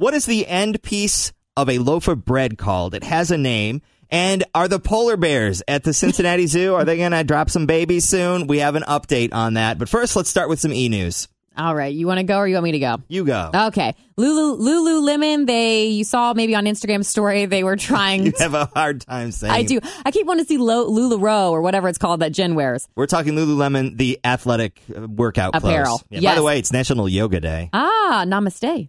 What is the end piece of a loaf of bread called? It has a name. And are the polar bears at the Cincinnati Zoo? Are they going to drop some babies soon? We have an update on that. But first, let's start with some e news. All right, you want to go or you want me to go? You go. Okay, Lulu Lululemon. They you saw maybe on Instagram story they were trying. you have a hard time saying. I do. I keep wanting to see Lululemon or whatever it's called that Jen wears. We're talking Lululemon, the athletic uh, workout Apparel. clothes. Yeah, By the way, it's National Yoga Day. Ah, namaste.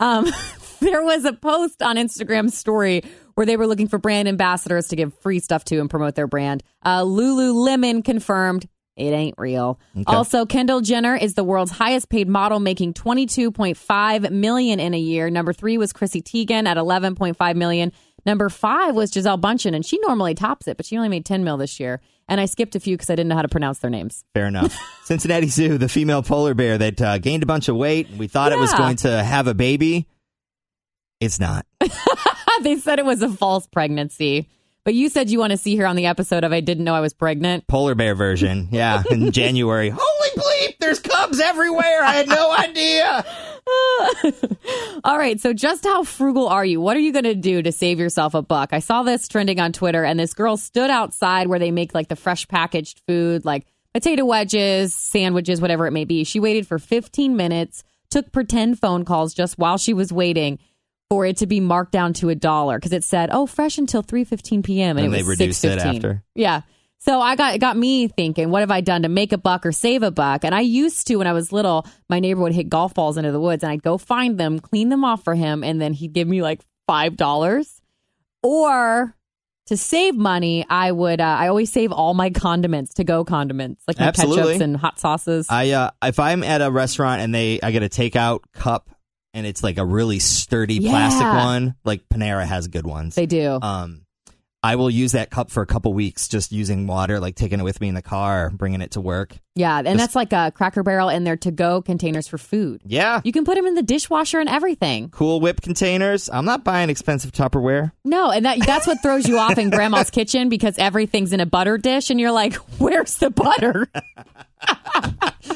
Um, there was a post on Instagram story where they were looking for brand ambassadors to give free stuff to and promote their brand. Uh, Lululemon confirmed it ain't real. Also, Kendall Jenner is the world's highest paid model, making 22.5 million in a year. Number three was Chrissy Teigen at 11.5 million. Number five was Gisele Bundchen, and she normally tops it, but she only made 10 mil this year. And I skipped a few because I didn't know how to pronounce their names. Fair enough. Cincinnati Zoo, the female polar bear that uh, gained a bunch of weight. We thought it was going to have a baby. It's not. they said it was a false pregnancy. But you said you want to see her on the episode of I Didn't Know I Was Pregnant. Polar bear version. Yeah, in January. Holy bleep, there's cubs everywhere. I had no idea. All right, so just how frugal are you? What are you going to do to save yourself a buck? I saw this trending on Twitter, and this girl stood outside where they make like the fresh packaged food, like potato wedges, sandwiches, whatever it may be. She waited for 15 minutes, took pretend phone calls just while she was waiting for it to be marked down to a dollar because it said, "Oh, fresh until 3:15 p.m." and, And it they was reduced it 6:15. after. Yeah. So I got it got me thinking, what have I done to make a buck or save a buck? And I used to when I was little, my neighbor would hit golf balls into the woods and I'd go find them, clean them off for him, and then he'd give me like five dollars. Or to save money, I would uh, I always save all my condiments to go condiments, like my Absolutely. ketchups and hot sauces. I uh, if I'm at a restaurant and they I get a takeout cup and it's like a really sturdy plastic one, like Panera has good ones. they do. um, I will use that cup for a couple weeks, just using water, like taking it with me in the car, bringing it to work. yeah, and that's like a Cracker Barrel and their to go containers for food. Yeah. You can put them in the dishwasher and everything. Cool whip containers. I'm not buying expensive Tupperware. No, and that that's what throws you off in grandma's kitchen because everything's in a butter dish and you're like, "Where's the butter?"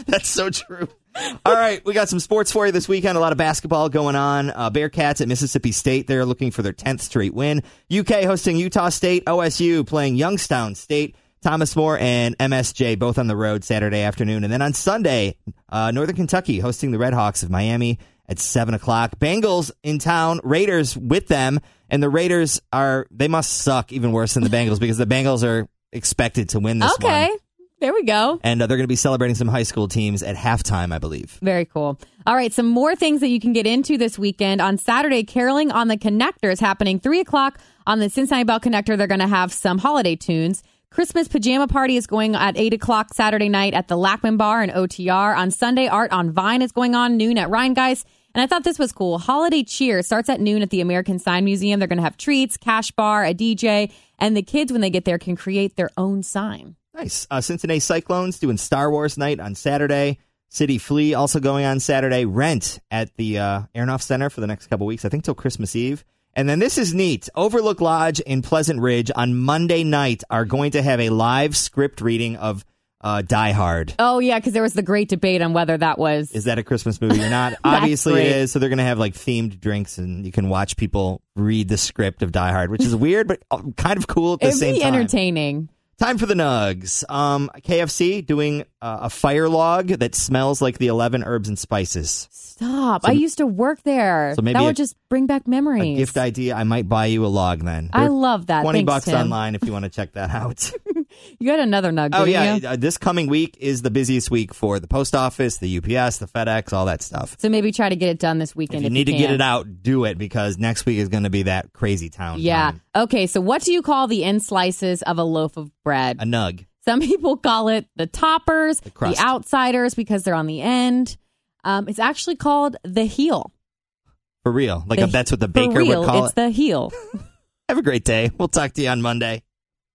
That's so true. All right, we got some sports for you this weekend. A lot of basketball going on. Uh, Bearcats at Mississippi State. They're looking for their 10th straight win. UK hosting Utah State. OSU playing Youngstown State. Thomas More and MSJ both on the road Saturday afternoon. And then on Sunday, uh, Northern Kentucky hosting the Red Hawks of Miami at 7 o'clock. Bengals in town, Raiders with them. And the Raiders are, they must suck even worse than the Bengals because the Bengals are expected to win this one. There we go. And uh, they're going to be celebrating some high school teams at halftime, I believe. Very cool. All right, some more things that you can get into this weekend. On Saturday, caroling on the connector is happening. Three o'clock on the Cincinnati Bell Connector. They're going to have some holiday tunes. Christmas pajama party is going at eight o'clock Saturday night at the Lackman Bar in OTR. On Sunday, art on Vine is going on noon at Rheingeist. And I thought this was cool. Holiday cheer starts at noon at the American Sign Museum. They're going to have treats, cash bar, a DJ, and the kids, when they get there, can create their own sign. Nice. Uh, Cincinnati Cyclones doing Star Wars night on Saturday. City Flea also going on Saturday. Rent at the uh, Aronoff Center for the next couple weeks, I think till Christmas Eve. And then this is neat. Overlook Lodge in Pleasant Ridge on Monday night are going to have a live script reading of uh, Die Hard. Oh, yeah, because there was the great debate on whether that was. Is that a Christmas movie or not? Obviously great. it is. So they're going to have like themed drinks and you can watch people read the script of Die Hard, which is weird, but uh, kind of cool at the It'd same be time. entertaining. Time for the nugs. Um, KFC doing uh, a fire log that smells like the 11 herbs and spices. Stop. I used to work there. So maybe that a- would just bring back memories. A gift idea. I might buy you a log then. I They're love that. 20 Thanks, bucks Tim. online if you want to check that out. You got another nug, oh, yeah. you? Uh, this coming week is the busiest week for the post office, the UPS, the FedEx, all that stuff. So maybe try to get it done this weekend. If you if need to can. get it out, do it because next week is going to be that crazy town. Yeah. time. Okay. So what do you call the end slices of a loaf of bread? A nug. Some people call it the toppers, the, crust. outsiders because they're on the end. Um, it's actually called the heel. For real. Like The- that's what the baker real, would call it's it. the heel. Have a great day. We'll talk to you on Monday.